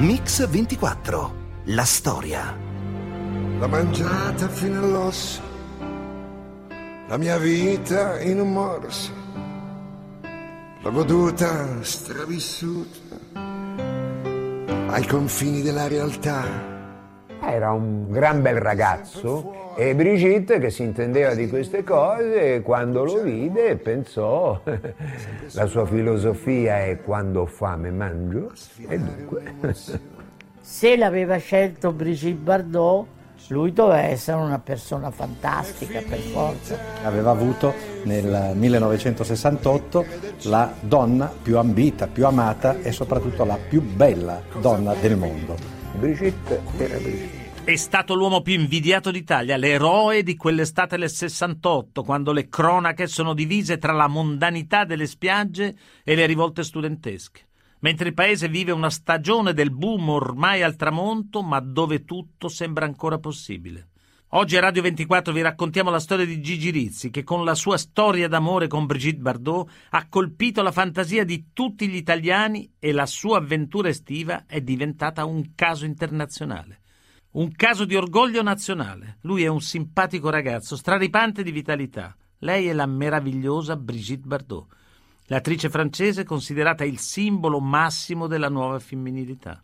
Mix 24. La storia. L'ho mangiata fino all'osso, la mia vita in un morso. L'ho goduta, stravissuta, ai confini della realtà. Era un gran bel ragazzo e Brigitte che si intendeva di queste cose quando lo vide pensò la sua filosofia è quando ho fame mangio e dunque Se l'aveva scelto Brigitte Bardot, lui doveva essere una persona fantastica per forza. Aveva avuto nel 1968 la donna più ambita, più amata e soprattutto la più bella donna del mondo. Brigitte era Brigitte. È stato l'uomo più invidiato d'Italia, l'eroe di quell'estate del 68, quando le cronache sono divise tra la mondanità delle spiagge e le rivolte studentesche. Mentre il paese vive una stagione del boom ormai al tramonto, ma dove tutto sembra ancora possibile. Oggi a Radio 24 vi raccontiamo la storia di Gigi Rizzi, che con la sua storia d'amore con Brigitte Bardot ha colpito la fantasia di tutti gli italiani e la sua avventura estiva è diventata un caso internazionale. Un caso di orgoglio nazionale. Lui è un simpatico ragazzo, straripante di vitalità. Lei è la meravigliosa Brigitte Bardot, l'attrice francese considerata il simbolo massimo della nuova femminilità.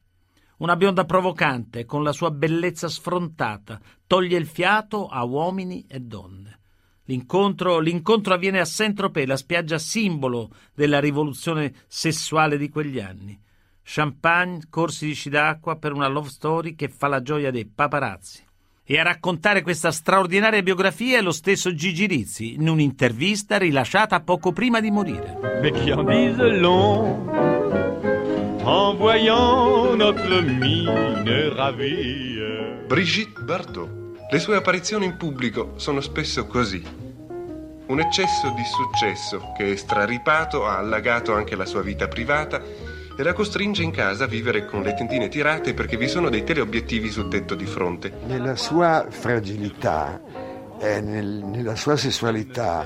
Una bionda provocante, con la sua bellezza sfrontata, toglie il fiato a uomini e donne. L'incontro, l'incontro avviene a Saint-Tropez, la spiaggia simbolo della rivoluzione sessuale di quegli anni. Champagne, corsi di sci d'acqua per una love story che fa la gioia dei paparazzi. E a raccontare questa straordinaria biografia è lo stesso Gigi Rizzi, in un'intervista rilasciata poco prima di morire. En voyant notre mine ravie. Brigitte Bardot. Le sue apparizioni in pubblico sono spesso così. Un eccesso di successo che, straripato, ha allagato anche la sua vita privata e la costringe in casa a vivere con le tendine tirate perché vi sono dei teleobiettivi sul tetto di fronte. Nella sua fragilità, eh, nel- nella sua sessualità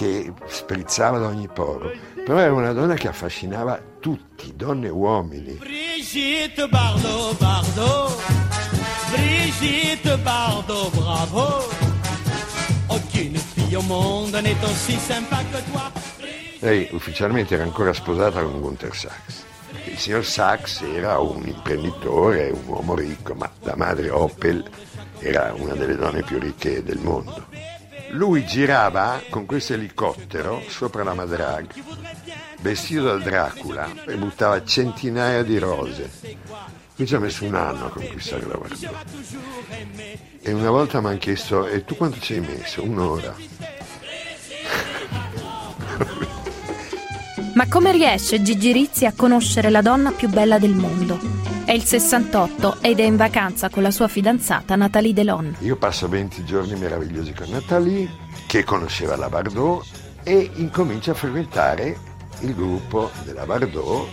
che sprizzava da ogni poro, però era una donna che affascinava tutti, donne e uomini. Brigitte Bardot, Bardot, Brigitte Bardot, bravo. Aucune fille au monde n'est aussi sympa que toi. Lei ufficialmente era ancora sposata con Gunther Sachs. Il signor Sachs era un imprenditore, un uomo ricco, ma la madre Opel era una delle donne più ricche del mondo. Lui girava con questo elicottero sopra la Madrag, vestito da Dracula, e buttava centinaia di rose. Qui ci ha messo un anno a conquistare la Bardot. E una volta mi hanno chiesto, e tu quanto ci hai messo? Un'ora. Ma come riesce Gigi Rizzi a conoscere la donna più bella del mondo? È il 68 ed è in vacanza con la sua fidanzata Nathalie Delon. Io passo 20 giorni meravigliosi con Nathalie, che conosceva la Bardot, e incomincia a frequentare il gruppo della Bardot.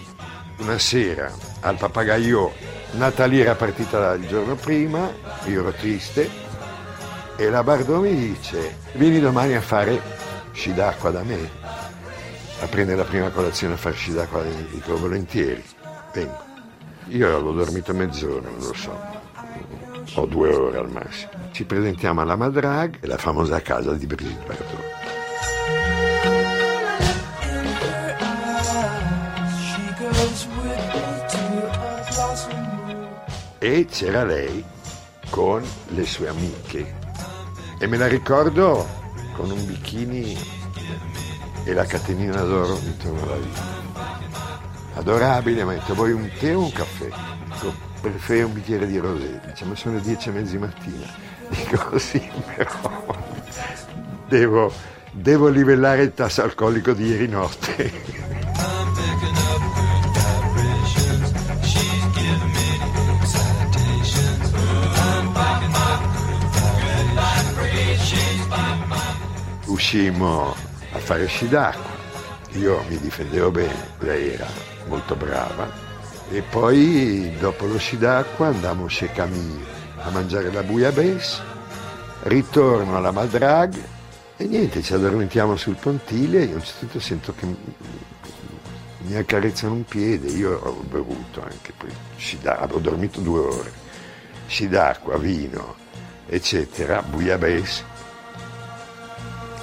Una sera al papagaio Nathalie era partita il giorno prima, io ero triste, e la Bardot mi dice, vieni domani a fare sci d'acqua da me, a prendere la prima colazione a fare sci d'acqua, dico volentieri, vengo. Io avevo dormito mezz'ora, non lo so, o due ore al massimo. Ci presentiamo alla Madrag, la famosa casa di Brigitte Bardot. E c'era lei con le sue amiche. E me la ricordo con un bikini e la catenina d'oro intorno alla vita. Adorabile, mi ha detto vuoi un tè o un caffè? Dico, preferisco un bicchiere di rosé. Dice, ma sono dieci e mezza di mattina. Dico, sì, però devo, devo livellare il tasso alcolico di ieri notte. Uscimmo a fare sci d'acqua. Io mi difendevo bene, lei era molto brava. E poi dopo lo sci d'acqua andammo chez Camille a mangiare la bouillabaisse, ritorno alla Madrag e niente, ci addormentiamo sul pontile e a un certo punto sento che mi accarezzano un piede, io ho bevuto anche, ho dormito due ore, sci d'acqua, vino, eccetera, bouillabaisse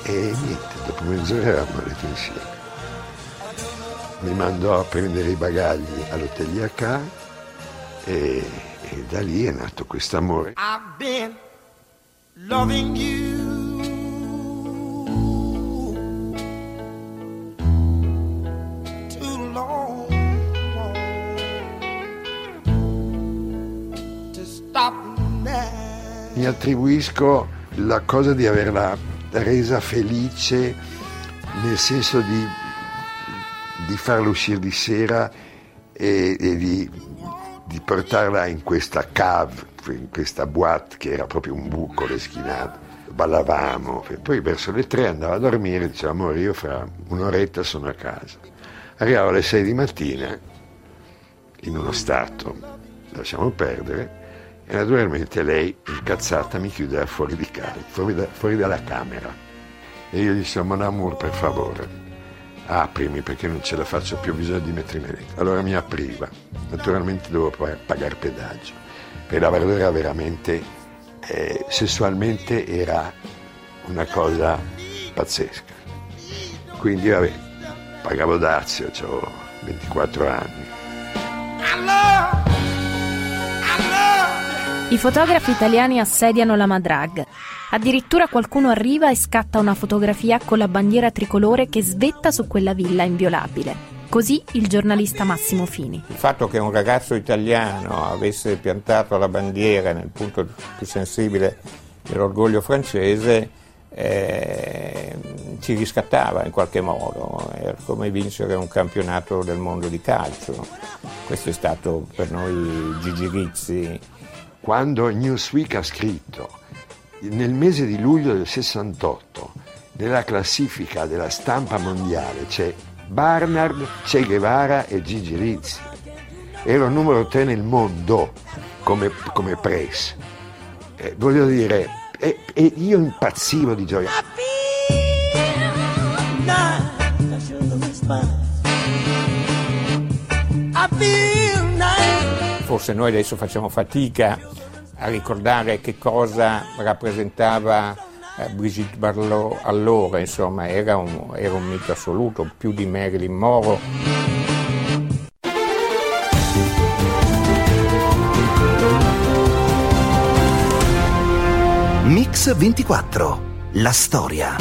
e niente, dopo mezz'ora eravamo a letto insieme. Mi mandò a prendere i bagagli all'hotel Yaka e, e da lì è nato questo amore. I've been loving you mi attribuisco la cosa di averla resa felice nel senso di, di farla uscire di sera e, e di, di, portarla in questa cave, in questa boîte che era proprio un buco l'eschinato. Ballavamo, poi verso le tre andava a dormire, diceva amore io fra un'oretta sono a casa. Arrivavo alle sei di mattina in uno stato, lasciamo perdere, e naturalmente lei, incazzata, mi chiudeva fuori di casa, fuori, da, fuori dalla camera. E io gli dissi, Mon amour, per favore, aprimi perché non ce la faccio più, ho bisogno di mettermi dentro. Allora mi apriva. Naturalmente dovevo pagare pedaggio. Per la era veramente, eh, sessualmente era una cosa pazzesca. Quindi vabbè, pagavo dazio, avevo 24 anni. I fotografi italiani assediano la Madrag. Addirittura qualcuno arriva e scatta una fotografia con la bandiera tricolore che svetta su quella villa inviolabile. Così il giornalista Massimo Fini. Il fatto che un ragazzo italiano avesse piantato la bandiera nel punto più sensibile dell'orgoglio francese eh, ci riscattava in qualche modo, era come vincere un campionato del mondo di calcio. Questo è stato per noi Gigi Rizzi quando Newsweek ha scritto nel mese di luglio del 68 nella classifica della stampa mondiale c'è Barnard, Che Guevara e Gigi Rizzi. Ero numero 3 nel mondo come, come press. Eh, voglio dire, e, e io impazzivo di gioia. Forse noi adesso facciamo fatica a ricordare che cosa rappresentava eh, Brigitte Bardot allora, insomma, era un, era un mito assoluto, più di Marilyn Monroe. Mix 24, la storia.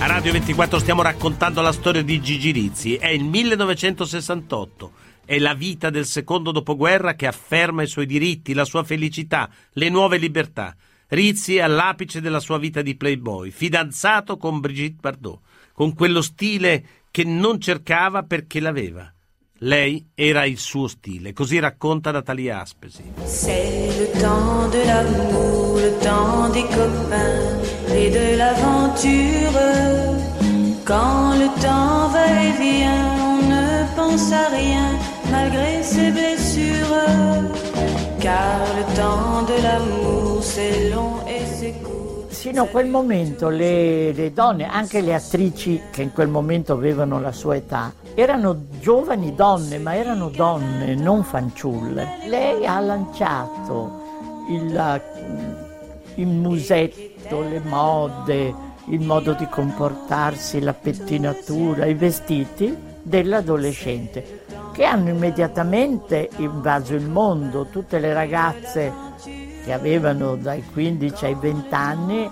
A Radio 24 stiamo raccontando la storia di Gigi Rizzi, è il 1968 è la vita del secondo dopoguerra che afferma i suoi diritti, la sua felicità, le nuove libertà. Rizzi è all'apice della sua vita di playboy, fidanzato con Brigitte Bardot, con quello stile che non cercava perché l'aveva. Lei era il suo stile, così racconta Natalia Aspesi. C'est le temps de l'amour, le temps des copains et de l'aventure. Quand le temps va et vient, on ne pense à rien malgré ses blessures, car le temps de l'amour c'est long e c'est court. Sino a quel momento le, le, donne, anche le attrici che in quel momento avevano la sua età, erano giovani donne, ma erano donne, non fanciulle. Lei ha lanciato il, il musetto, le mode, il modo di comportarsi, la pettinatura, i vestiti dell'adolescente che hanno immediatamente invaso il mondo. Tutte le ragazze che avevano dai 15 ai 20 anni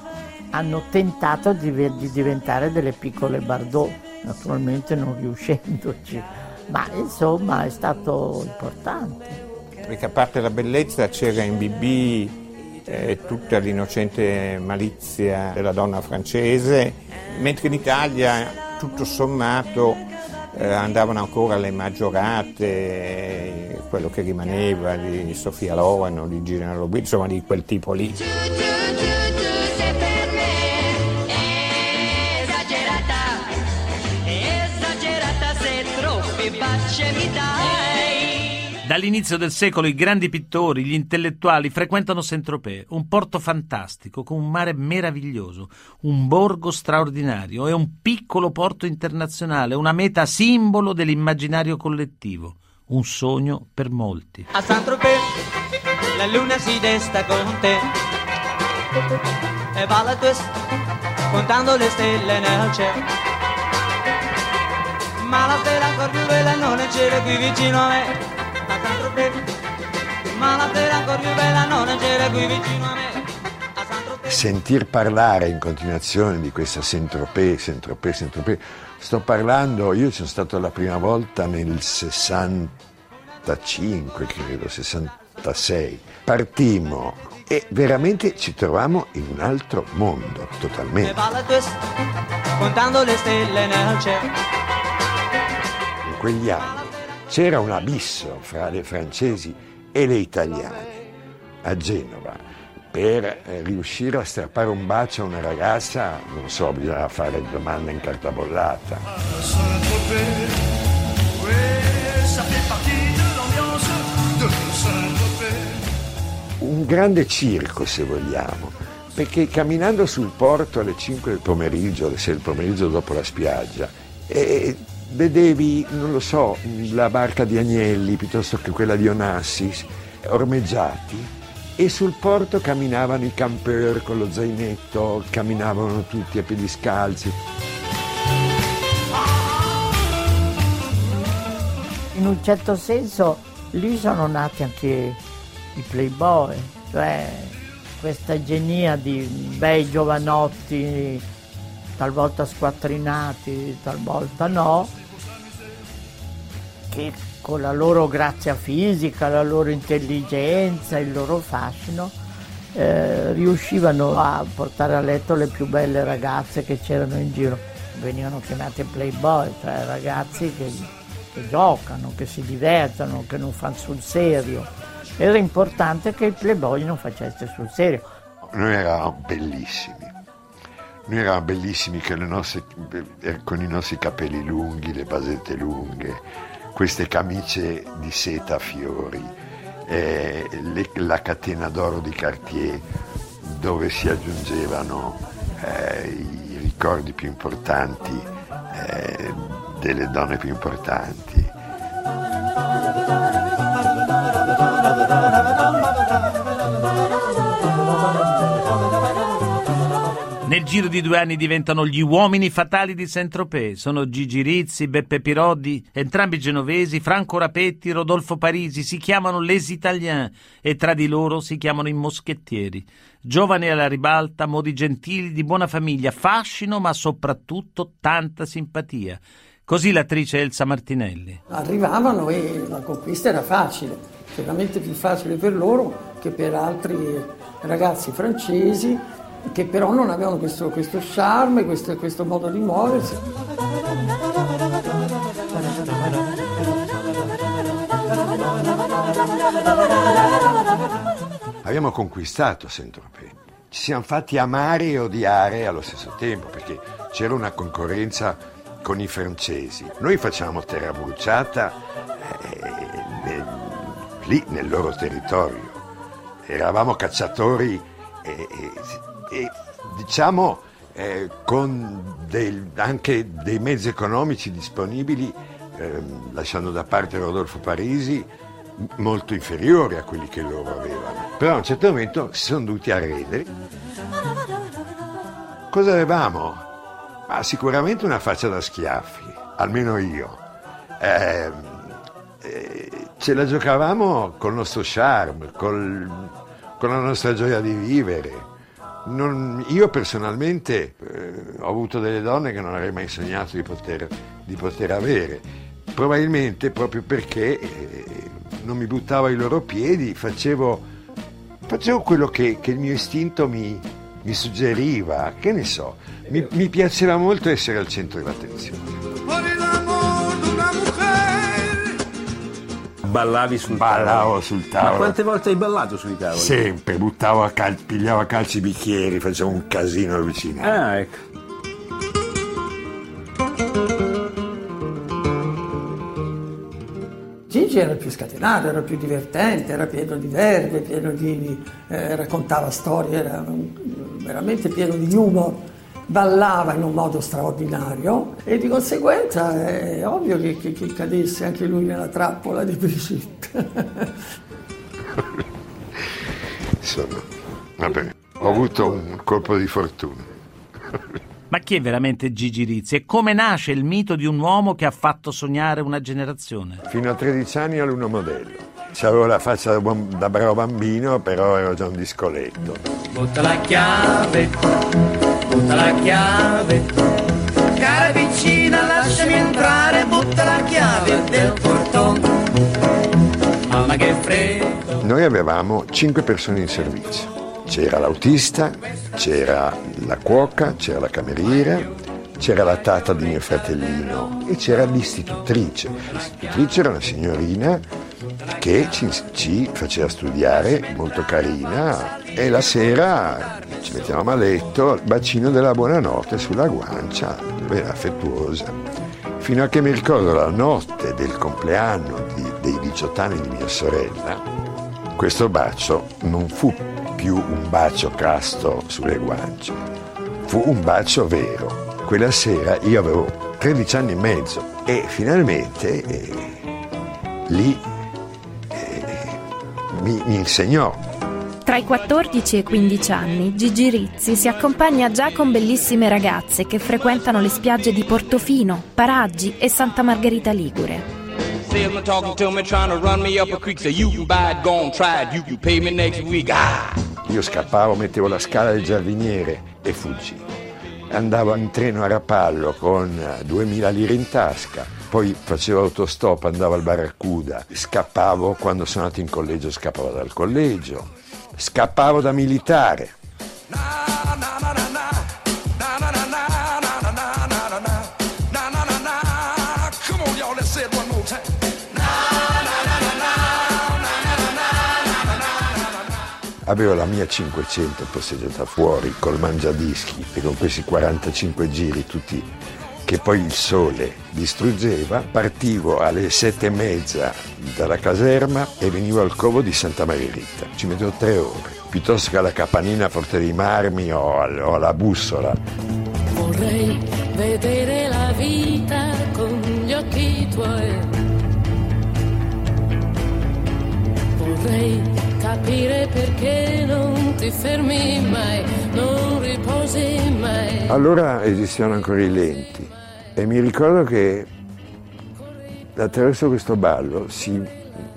hanno tentato di, di diventare delle piccole Bardot, naturalmente non riuscendoci, ma insomma è stato importante. Perché a parte la bellezza c'era in BB eh, tutta l'innocente malizia della donna francese, mentre in Italia tutto sommato eh, andavano ancora le maggiorate, quello che rimaneva di Sofia Loren o di Gina Lobby, insomma di quel tipo lì. Dall'inizio del secolo i grandi pittori, gli intellettuali frequentano Saint-Tropez, un porto fantastico con un mare meraviglioso, un borgo straordinario e un piccolo porto internazionale, una meta simbolo dell'immaginario collettivo, un sogno per molti. A Saint-Tropez la luna si desta con te e va la twist contando le stelle nel cielo. Ma la stella ancora più bella non c'era qui vicino a me. A Saint-Tropez, ma la stella ancora più bella non c'era qui vicino a me. sentir parlare in continuazione di questa Saint-Tropez, Saint-Tropez, Saint-Tropez, sto parlando, io sono stato la prima volta nel 65, credo, 66, partimmo e veramente ci trovammo in un altro mondo, totalmente. In quegli anni c'era un abisso fra le francesi e le italiane a Genova. Per eh, riuscire a strappare un bacio a una ragazza, non so, bisognava fare domanda in carta bollata. Un grande circo, se vogliamo, perché camminando sul porto alle 5 del pomeriggio, alle 6 del pomeriggio dopo la spiaggia, e vedevi, non lo so, la barca di Agnelli piuttosto che quella di Onassis, ormeggiati, e sul porto camminavano i camper con lo zainetto, camminavano tutti a piedi scalzi. In un certo senso lì sono nati anche i playboy, cioè questa genia di bei giovanotti, talvolta squattrinati, talvolta no, che con la loro grazia fisica, la loro intelligenza, il loro fascino, eh, riuscivano a portare a letto le più belle ragazze che c'erano in giro. Venivano chiamate playboy, cioè ragazzi che, che giocano, che si divertono, che non fanno sul serio. Era importante che il playboy non facesse sul serio. Noi eravamo bellissimi. Noi eravamo bellissimi nostre- eh, con i nostri capelli lunghi, le basette lunghe, queste camicie di seta a fiori, eh, le- la catena d'oro di Cartier dove si aggiungevano eh, i ricordi più importanti eh, delle donne più importanti. Giro di due anni diventano gli uomini fatali di Saint-Tropez. Sono Gigi Rizzi, Beppe Pirodi, entrambi genovesi, Franco Rapetti, Rodolfo Parisi. Si chiamano Les Italiens e tra di loro si chiamano i moschettieri. Giovani alla ribalta, modi gentili, di buona famiglia, fascino ma soprattutto tanta simpatia. Così l'attrice Elsa Martinelli. Arrivavano e la conquista era facile, sicuramente più facile per loro che per altri ragazzi francesi che però non avevano questo, questo charme, questo, questo modo di muoversi. Abbiamo conquistato Saint-Tropez. Ci siamo fatti amare e odiare allo stesso tempo perché c'era una concorrenza con i francesi. Noi facciamo terra bruciata eh, nel- lì nel loro territorio. Eravamo cacciatori e, e- diciamo eh, con del- anche dei mezzi economici disponibili, ehm, lasciando da parte Rodolfo Parisi, molto inferiori a quelli che loro avevano. Però a un certo momento si sono dovuti arredere. Cosa avevamo? Ma sicuramente una faccia da schiaffi, almeno io. Ehm, eh, ce la giocavamo col nostro charme, col- con la nostra gioia di vivere. Non- io personalmente eh, ho avuto delle donne che non avrei mai sognato di poter, di poter avere, probabilmente proprio perché eh, non mi buttavo ai loro piedi, facevo, facevo quello che, che il mio istinto mi, mi suggeriva, che ne so, mi, mi piaceva molto essere al centro dell'attenzione. Ballavi sul Ballavo sul tavolo. Ma quante volte hai ballato sui tavoli? Sempre, buttavo a cal- pigliavo a calci i bicchieri, facevo un casino allucinante. Ah, ecco. Gigi era più scatenato, era più divertente, era pieno di verve, pieno di, eh, raccontava storie, era veramente pieno di humor, ballava in un modo straordinario e di conseguenza è ovvio che, che- che cadesse anche lui nella trappola di Brigitte. Insomma, vabbè, ho avuto un colpo di fortuna. Ma chi è veramente Gigi Rizzi e come nasce il mito di un uomo che ha fatto sognare una generazione? Fino a 13 anni ero uno modello. Avevo la faccia da, buon- da bravo bambino, però ero già un discoletto. Butta la chiave, butta la chiave. Cara vicina, lasciami entrare, butta la chiave del portone. Mamma che freddo. Noi avevamo 5 persone in servizio. C'era l'autista, c'era la cuoca, c'era la cameriera, c'era la tata di mio fratellino e c'era l'istitutrice. L'istitutrice era una signorina che ci, ci faceva studiare, molto carina, e la sera ci mettevamo a letto, il bacino della buonanotte sulla guancia, era affettuosa. Fino a che mi ricordo la notte del compleanno di- dei 18 anni di mia sorella, questo bacio non fu più un bacio casto sulle guance, fu un bacio vero. Quella sera io avevo 13 anni e mezzo e finalmente eh, lì eh, mi, mi insegnò Tra i 14 e i 15 anni, Gigi Rizzi si accompagna già con bellissime ragazze che frequentano le spiagge di Portofino, Paraggi e Santa Margherita Ligure. Ah! Io scappavo, mettevo la scala del giardiniere e fuggivo. Andavo in treno a Rapallo con eh, 2000 lire in tasca, poi facevo autostop, andavo al Barracuda, scappavo quando sono andato in collegio, scappavo dal collegio, scappavo da militare. Avevo la mia 500 posteggiata fuori col mangiadischi e con questi 45 giri tutti che poi il sole distruggeva. Partivo alle sette e mezza dalla caserma e venivo al covo di Santa Margherita. Ci mettevo tre ore, piuttosto che alla capanina a Forte dei Marmi o, al- o alla bussola. Vorrei vedere la vita con gli occhi tuoi. Vorrei capire perché non ti fermi mai, non riposi mai. Allora esistevano ancora i lenti e mi ricordo che attraverso questo ballo si,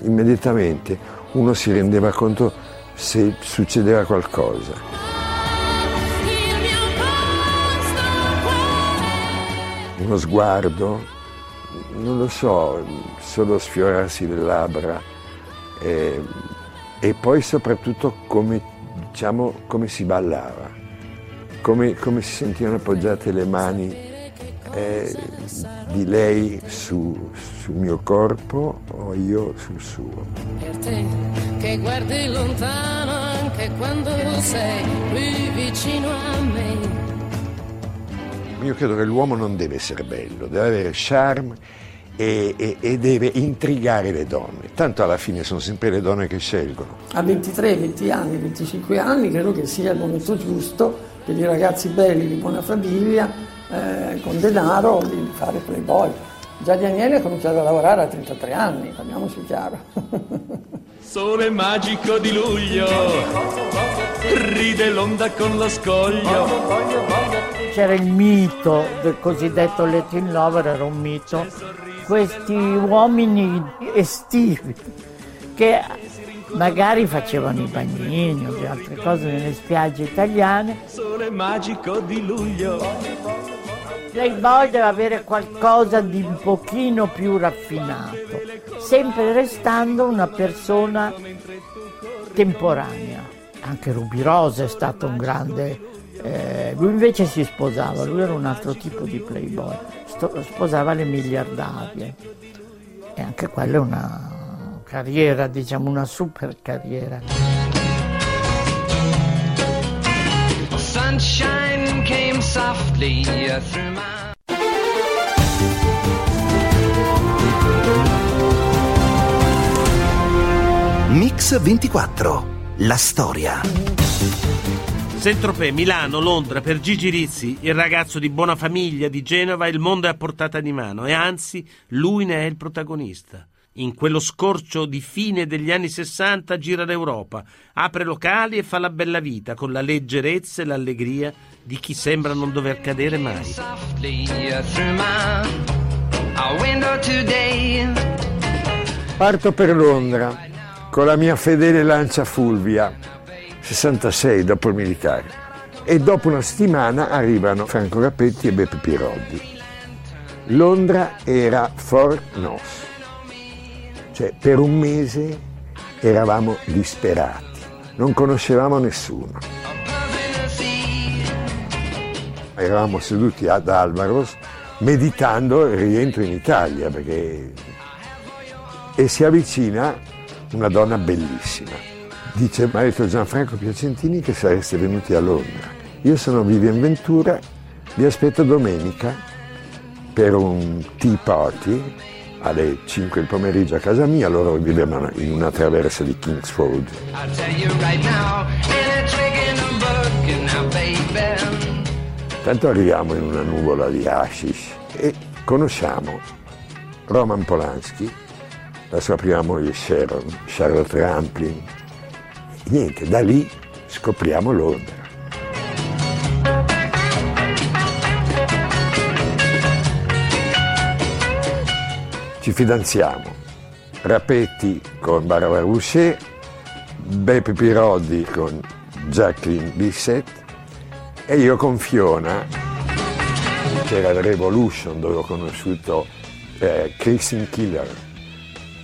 immediatamente uno si rendeva conto se succedeva qualcosa. Uno sguardo, non lo so, solo sfiorarsi le labbra eh, e poi soprattutto come, diciamo, come si ballava, come, come si sentivano appoggiate le mani eh, di lei su- sul mio corpo o io sul suo. Per te che guardi lontano anche quando sei qui vicino a me. Io credo che l'uomo non deve essere bello, deve avere charme e, e- e deve intrigare le donne. Tanto alla fine sono sempre le donne che scelgono. A 23, 20 anni, 25 anni credo che sia il momento giusto per i ragazzi belli di buona famiglia, eh, con denaro, di fare playboy. Gianni Agnelli ha cominciato a lavorare a 33 anni, parliamoci chiaro. Sole magico di luglio, ride l'onda con lo scoglio. C'era il mito del cosiddetto Latin Lover, era un mito. Questi uomini estivi che magari facevano i bagnini o altre cose nelle spiagge italiane. Sole magico di luglio. Playboy deve avere qualcosa di un pochino più raffinato, sempre restando una persona temporanea. Anche Rubirosa è stato un grande... eh, lui invece si sposava, lui era un altro tipo di playboy, Sto- sposava le miliardarie e anche quella è una carriera, diciamo una super carriera. Sunshine softly through my Mix24. La storia. Saint-Tropez, Milano, Londra, per Gigi Rizzi, il ragazzo di buona famiglia di Genova, il mondo è a portata di mano e anzi lui ne è il protagonista. In quello scorcio di fine degli anni 60 gira l'Europa, apre locali e fa la bella vita con la leggerezza e l'allegria di chi sembra non dover cadere mai. Parto per Londra con la mia fedele lancia Fulvia, 66 dopo il militare. E dopo una settimana arrivano Franco Rapetti e Beppe Piroldi. Londra era Fort Nos. Cioè, per un mese eravamo disperati, non conoscevamo nessuno. Eravamo seduti ad Alvaros meditando il rientro in Italia perché... e si avvicina una donna bellissima. Dice, detto Gianfranco Piacentini che sareste venuti a Londra. Io sono Vivian Ventura, vi aspetto domenica per un tea party alle 5 del pomeriggio a casa mia, loro vivevano in una traversa di Kings Road. Tanto arriviamo in una nuvola di hashish e conosciamo Roman Polanski, la sua prima moglie Sharon, Charlotte Rampling. Niente, da lì scopriamo Londra. Fidanziamo. Rapetti con Barbara Boucher, Beppe Piroldi con Jacqueline Bisset e io con Fiona. C'era il Revolution dove ho conosciuto eh, Christine Killer.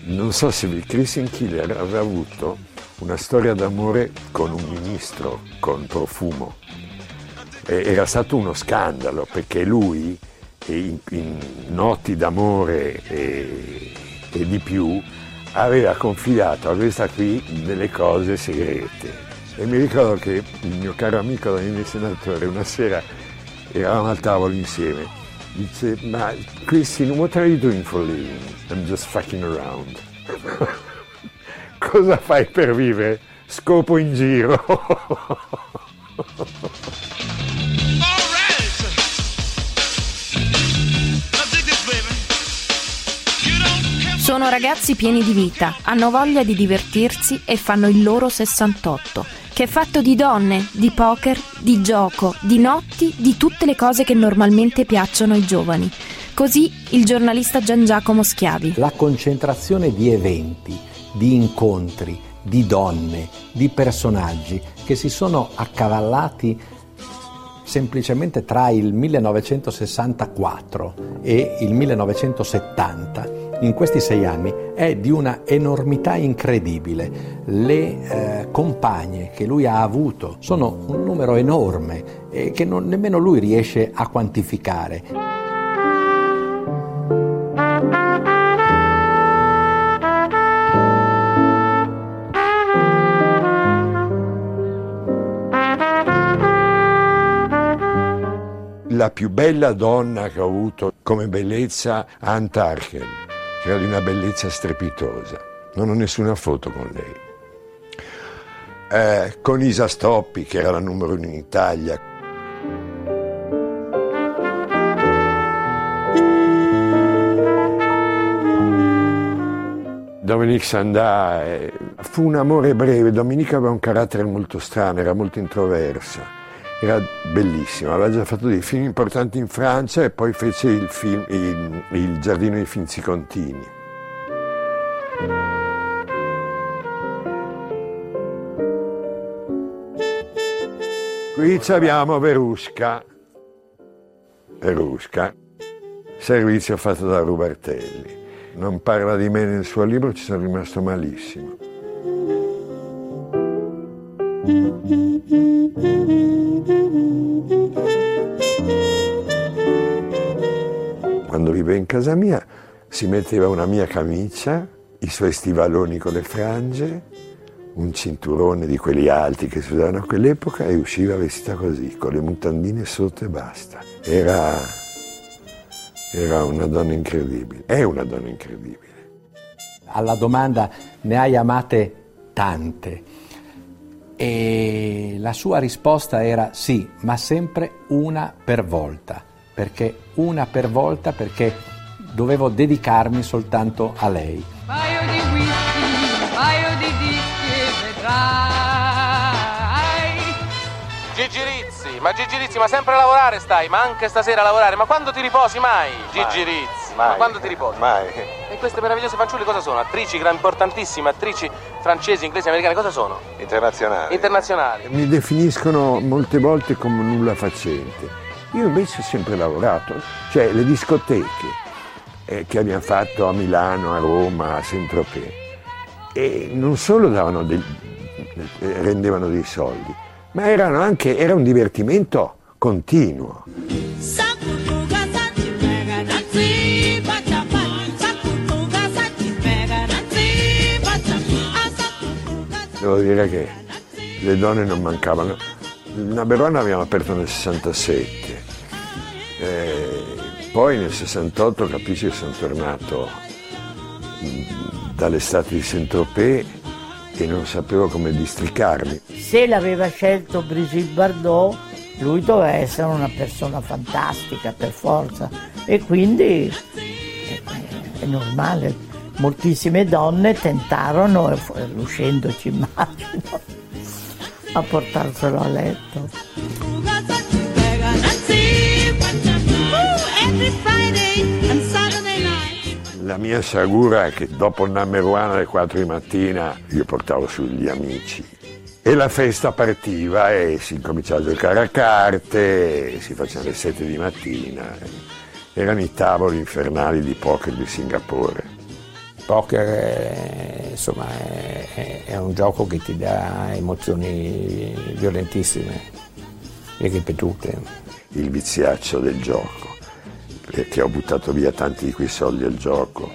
Non so se Christine Killer aveva avuto una storia d'amore con un ministro, con Profumo. E era stato uno scandalo perché lui, in, in noti d'amore e, e di più, aveva confidato a questa qui delle cose segrete. E mi ricordo che il mio caro amico Daniele Senatore una sera eravamo al tavolo insieme. Dice, ma Christine, what are you doing for living? I'm just fucking around. Cosa fai per vivere? Scopo in giro. Sono ragazzi pieni di vita, hanno voglia di divertirsi e fanno il loro 68, che è fatto di donne, di poker, di gioco, di notti, di tutte le cose che normalmente piacciono ai giovani. Così il giornalista Gian Giacomo Schiavi. La concentrazione di eventi, di incontri, di donne, di personaggi che si sono accavallati semplicemente tra il 1964 e il 1970 in questi sei anni è di una enormità incredibile. Le eh, compagne che lui ha avuto sono un numero enorme e che non, nemmeno lui riesce a quantificare. La più bella donna che ho avuto come bellezza, Anne Tarkel era di una bellezza strepitosa. Non ho nessuna foto con lei. Eh, con Isa Stoppi, che era la numero uno in Italia. Dominique Sandà eh, fu un amore breve. Domenica aveva un carattere molto strano, era molto introversa, era bellissima. Aveva già fatto dei film importanti in Francia e poi fece il, film, il, il Giardino dei Finzi Contini. Qui abbiamo Verusca. Verusca, servizio fatto da Rubertelli. Non parla di me nel suo libro, ci sono rimasto malissimo. Quando vive in casa mia si metteva una mia camicia, i suoi stivaloni con le frange, un cinturone di quelli alti che si usavano a quell'epoca e usciva vestita così, con le mutandine sotto e basta. Era, era una donna incredibile, è una donna incredibile. Alla domanda ne hai amate tante. E la sua risposta era sì, ma sempre una per volta, perché una per volta perché dovevo dedicarmi soltanto a lei. paio Rizzi, ma Gigi Rizzi, ma sempre a lavorare stai, ma anche stasera a lavorare, ma quando ti riposi mai? Gigi Rizzi, ma mai, quando ti riposi? Mai. E queste meravigliose fanciulle cosa sono? Attrici importantissime, attrici francesi, inglesi, americane, cosa sono? Internazionali. Internazionali. Mi definiscono molte volte come nulla facente. Io invece ho sempre lavorato, cioè le discoteche eh, che abbiamo fatto a Milano, a Roma, a Saint-Tropez, e non solo davano del- eh, rendevano dei soldi, ma anche, era un divertimento continuo. Devo dire che le donne non mancavano. La Verona abbiamo aperto nel 67, eh, poi nel 68 capisci che sono tornato mh, dall'estate di Saint-Tropez e non sapevo come districarmi. Se l'aveva scelto Brigitte Bardot, lui doveva essere una persona fantastica per forza e quindi eh, è normale. Moltissime donne tentarono, uscendoci immagino, a portarselo a letto. La mia sciagura è che dopo il one alle 4 di mattina io portavo sugli amici e la festa partiva e si incominciava a giocare a carte, si faceva alle 7 di mattina. Erano i tavoli infernali di poker di Singapore. Poker è, insomma, è, è- è un gioco che ti dà emozioni violentissime e ripetute. Il viziaccio del gioco, perché ho buttato via tanti di quei soldi al gioco.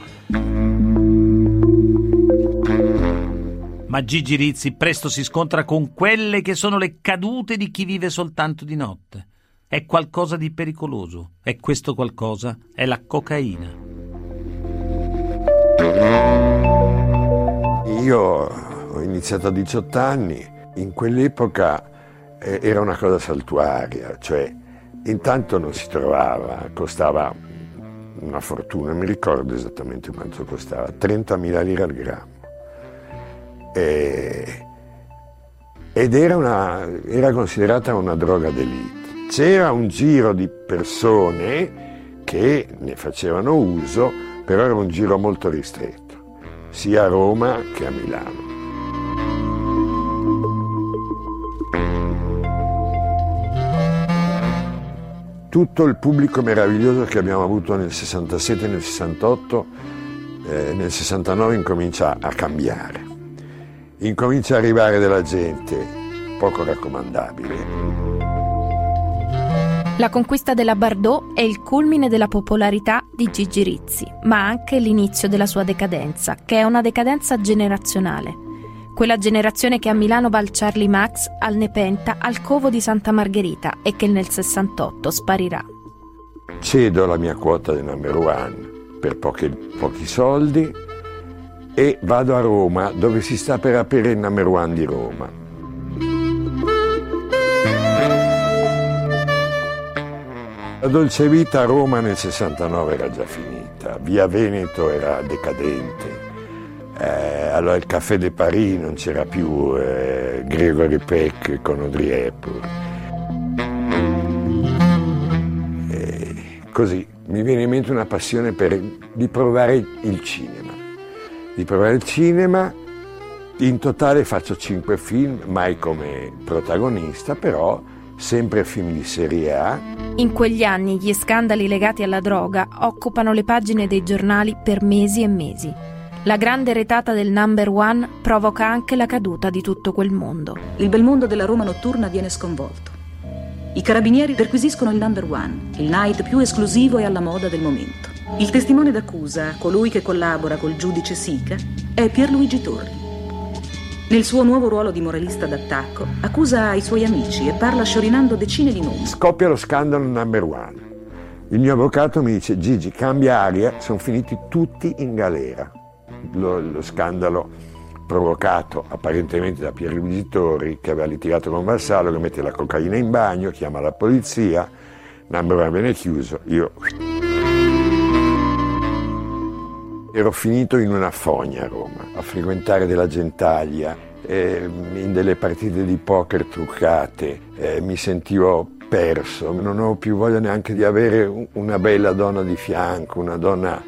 Ma Gigi Rizzi presto si scontra con quelle che sono le cadute di chi vive soltanto di notte. È qualcosa di pericoloso e questo qualcosa è la cocaina. Io ho iniziato a 18 anni, in quell'epoca eh, era una cosa saltuaria, cioè intanto non si trovava, costava una fortuna, mi ricordo esattamente quanto costava, 30.000 lire al grammo. E- ed era, una- era considerata una droga d'elite. C'era un giro di persone che ne facevano uso, però era un giro molto ristretto, sia a Roma che a Milano. Tutto il pubblico meraviglioso che abbiamo avuto nel 67 e nel 68, eh, nel 69 incomincia a cambiare. Incomincia a arrivare della gente poco raccomandabile, La conquista della Bardot è il culmine della popolarità di Gigi Rizzi, ma anche l'inizio della sua decadenza, che è una decadenza generazionale. Quella generazione che a Milano va al Charlie Max, al Nepenta, al Covo di Santa Margherita e che nel 68 sparirà. cedo la mia quota del number one per pochi, pochi soldi e vado a Roma dove si sta per aprire il number one di Roma. La dolce vita a Roma nel 69 era già finita, via Veneto era decadente, eh, allora il Café de Paris non c'era più eh, Gregory Peck con Audrey Hepburn. Eh, così mi viene in mente una passione per, di provare il cinema, di provare il cinema. In totale faccio cinque film, mai come protagonista, però sempre film di serie A. In quegli anni gli scandali legati alla droga occupano le pagine dei giornali per mesi e mesi. La grande retata del number one provoca anche la caduta di tutto quel mondo. Il bel mondo della Roma notturna viene sconvolto. I carabinieri perquisiscono il number one, il night più esclusivo e alla moda del momento. Il testimone d'accusa, colui che collabora col giudice Sica, è Pierluigi Torri. Nel suo nuovo ruolo di moralista d'attacco, accusa i suoi amici e parla sciorinando decine di nomi. Scoppia lo scandalo number one. Il mio avvocato mi dice Gigi, cambia aria, sono finiti tutti in galera. Lo, lo scandalo provocato apparentemente da Pierluigi Torri che aveva litigato con Vassallo, che mette la cocaina in bagno, chiama la polizia, number viene chiuso, io ero finito in una fogna a Roma, a frequentare della gentaglia, eh, in delle partite di poker truccate, eh, mi sentivo perso, non ho più voglia neanche di avere una bella donna di fianco, una donna,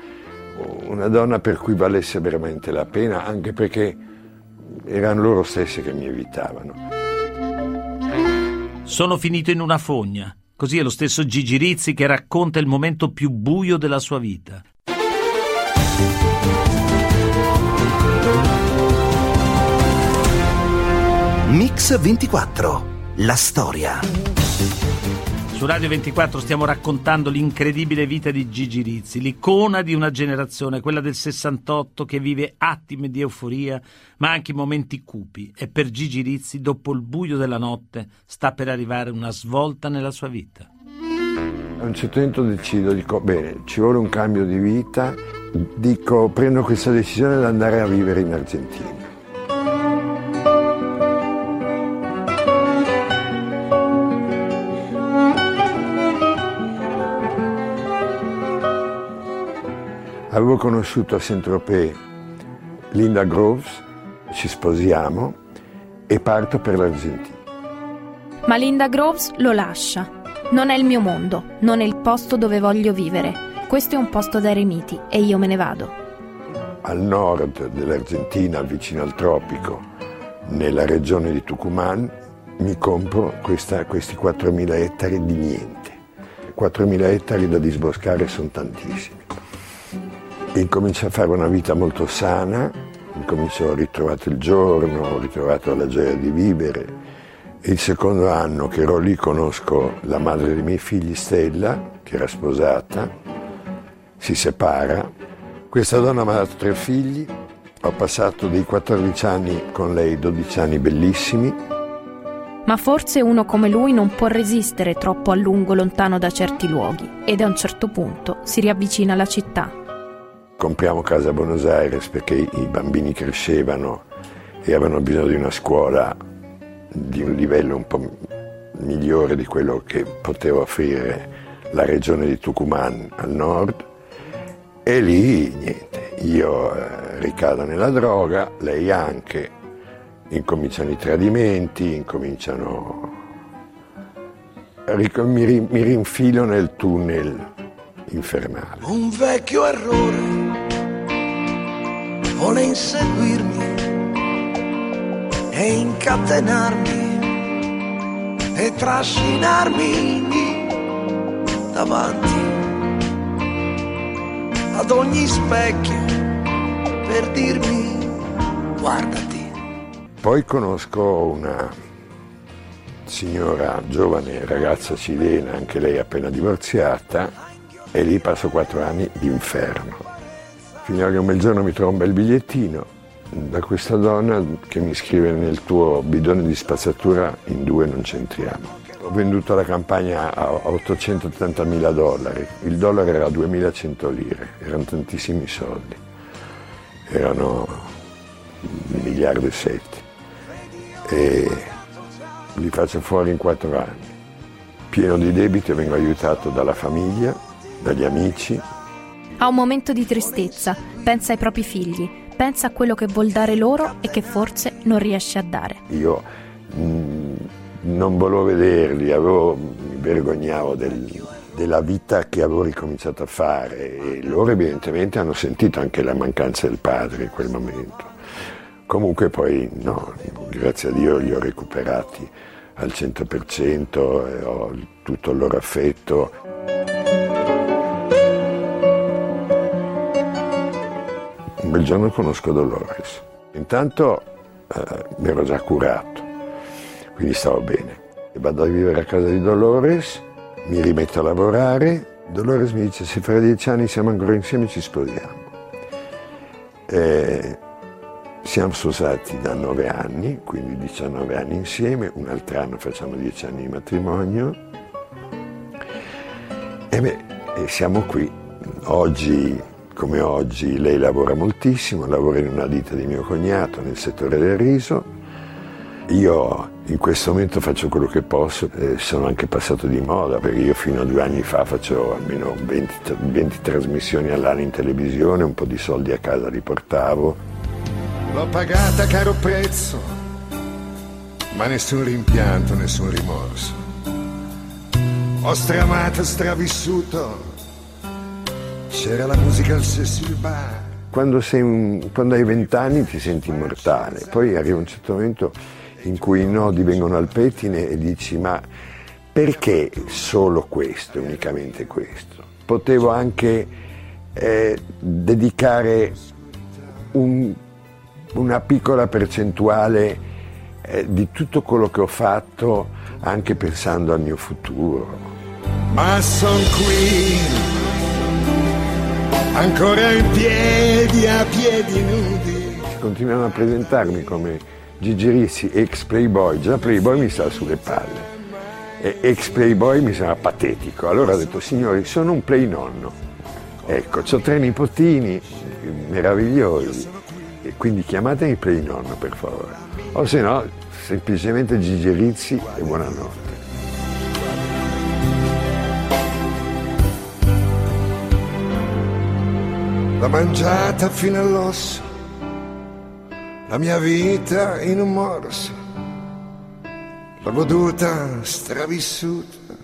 una donna per cui valesse veramente la pena, anche perché erano loro stessi che mi evitavano. Sono finito in una fogna. Così è lo stesso Gigi Rizzi che racconta il momento più buio della sua vita. Mix 24. La storia. Su Radio 24 stiamo raccontando l'incredibile vita di Gigi Rizzi, l'icona di una generazione, quella del 68 che vive attimi di euforia, ma anche momenti cupi. E per Gigi Rizzi, dopo il buio della notte, sta per arrivare una svolta nella sua vita. A un certo punto decido, dico, bene, ci vuole un cambio di vita, dico, prendo questa decisione di andare a vivere in Argentina. Avevo conosciuto a Saint-Tropez Linda Groves, ci sposiamo e parto per l'Argentina. Ma Linda Groves lo lascia. Non è il mio mondo, non è il posto dove voglio vivere. Questo è un posto da eremiti e io me ne vado. Al nord dell'Argentina, vicino al tropico, nella regione di Tucumán, mi compro questa, questi 4.000 ettari di niente. 4.000 ettari da disboscare sono tantissimi. Incomincio a fare una vita molto sana, incomincio, ho ritrovato il giorno, ho ritrovato la gioia di vivere. Il secondo anno che ero lì conosco la madre dei miei figli, Stella, che era sposata, si separa. Questa donna mi ha dato tre figli, ho passato dei 14 anni con lei, 12 anni bellissimi. Ma forse uno come lui non può resistere troppo a lungo lontano da certi luoghi ed a un certo punto si riavvicina alla città. Compriamo casa a Buenos Aires perché i bambini crescevano e avevano bisogno di una scuola di un livello un po' migliore di quello che poteva offrire la regione di Tucumán al nord. E lì niente, io eh, ricado nella droga, lei anche, incominciano i tradimenti, incominciano... Mi, mi rinfilo nel tunnel infernale. Un vecchio errore vuole inseguirmi e incatenarmi e trascinarmi davanti ad ogni specchio per dirmi guardati. Poi conosco una signora giovane, ragazza cilena, anche lei appena divorziata, e lì passo quattro anni d'inferno. Fino a che un bel giorno mi un bel bigliettino da questa donna che mi scrive nel tuo bidone di spazzatura in due non c'entriamo. Ho venduto la campagna a 880 mila dollari, il dollaro era 2100 lire, erano tantissimi soldi, erano un miliardo e sette. E li faccio fuori in quattro anni. Pieno di debiti, vengo aiutato dalla famiglia, dagli amici. Ha un momento di tristezza, pensa ai propri figli, pensa a quello che vuol dare loro e che forse non riesce a dare. Io mh, non volevo vederli, avevo, mi vergognavo del, della vita che avevo ricominciato a fare e loro evidentemente hanno sentito anche la mancanza del padre in quel momento. Comunque poi no, grazie a Dio li ho recuperati al 100% e ho tutto il loro affetto. Un bel giorno conosco Dolores. Intanto eh, mi ero già curato, quindi stavo bene. E vado a vivere a casa di Dolores, mi rimetto a lavorare. Dolores mi dice se fra dieci anni siamo ancora insieme ci sposiamo. E siamo sposati da nove anni, quindi 19 anni insieme, un altro anno facciamo dieci anni di matrimonio. E beh, e siamo qui. Oggi come oggi. Lei lavora moltissimo, lavora in una ditta di mio cognato nel settore del riso. Io in questo momento faccio quello che posso, eh, sono anche passato di moda perché io fino a due anni fa faccio almeno 20, 20 trasmissioni all'anno in televisione, un po' di soldi a casa li portavo. L'ho pagata a caro prezzo, ma nessun rimpianto, nessun rimorso. Ho stramato, stravissuto, c'era la musica al Cecil Bar. Quando, sei un- quando hai vent'anni ti senti immortale, poi arriva un certo momento in cui i nodi vengono al pettine e dici ma perché solo questo, unicamente questo? Potevo anche eh, dedicare un- una piccola percentuale eh, di tutto quello che ho fatto anche pensando al mio futuro. Ma son qui, ancora in piedi, a piedi nudi. Continuano a presentarmi come Gigi Rizzi, ex Playboy, già Playboy mi sta sulle palle. E ex Playboy mi sembra patetico. Allora ho detto, signori, sono un play nonno. Ecco, ho tre nipotini meravigliosi. E quindi chiamatemi play nonno, per favore. O se no, semplicemente Gigi Rizzi e buonanotte. L'ho mangiata fino all'osso, la mia vita in un morso. L'ho goduta stravissuta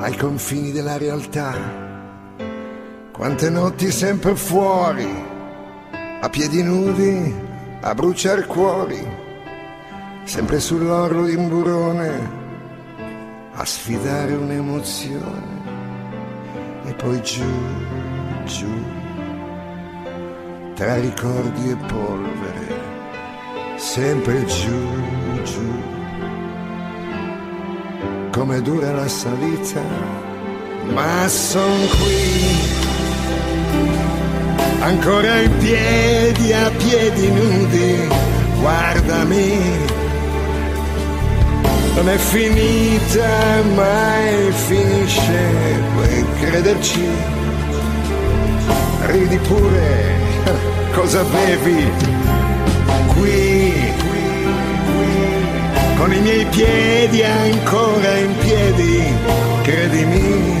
ai confini della realtà. Quante notti sempre fuori, a piedi nudi, a bruciare cuori, sempre sull'orlo di un burone, a sfidare un'emozione. E poi giù, giù, tra ricordi e polvere, sempre giù, giù. Come dura la salita, ma son qui, ancora in piedi, a piedi nudi, guardami. Non è finita, mai finisce, puoi crederci. Ridi pure, cosa bevi? Qui, con i miei piedi ancora in piedi, credimi.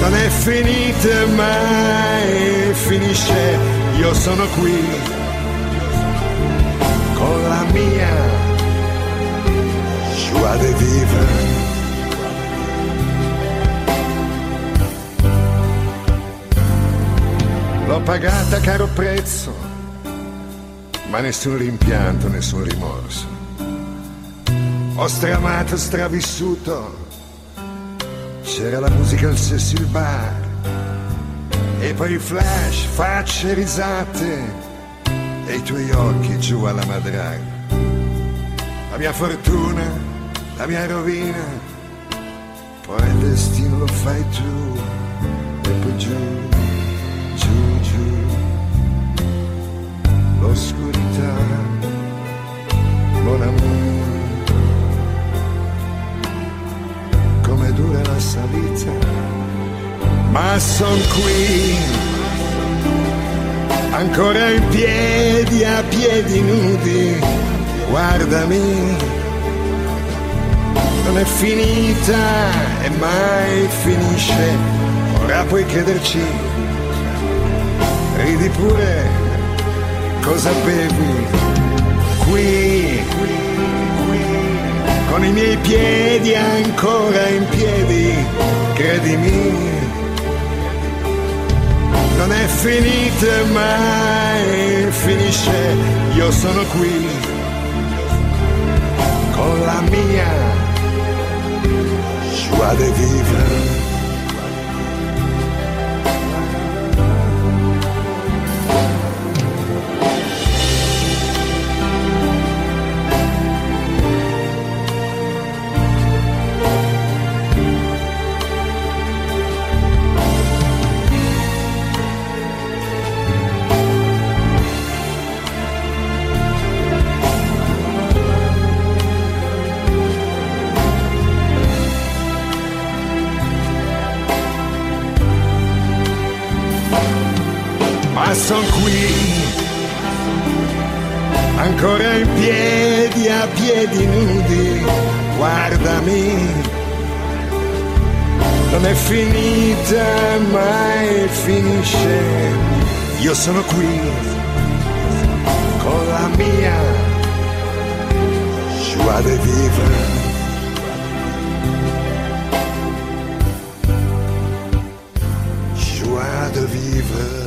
Non è finita, mai finisce, io sono qui, con la mia joie de vivre. L'ho pagata a caro prezzo, ma nessun rimpianto, nessun rimorso. Ho stramato, stravissuto, c'era la musica al Cecil Bar, e poi flash, facce, risate, e i tuoi occhi giù alla madraga. La mia fortuna, la mia rovina, poi il destino lo fai tu, e poi giù, giù, l'oscurità, mon amour, come dura la salita, ma son qui, ancora in piedi, a piedi nudi, guardami, non è finita e mai finisce, ora puoi crederci, ridi pure, cosa bevi? Qui, con i miei piedi ancora in piedi, credimi, non è finita mai finisce, io sono qui. Con la mia. Joie de vivre. Ancora in piedi, a piedi nudi, guardami. Non è finita, mai finisce. Io sono qui con la mia joie de. Joie de vivre.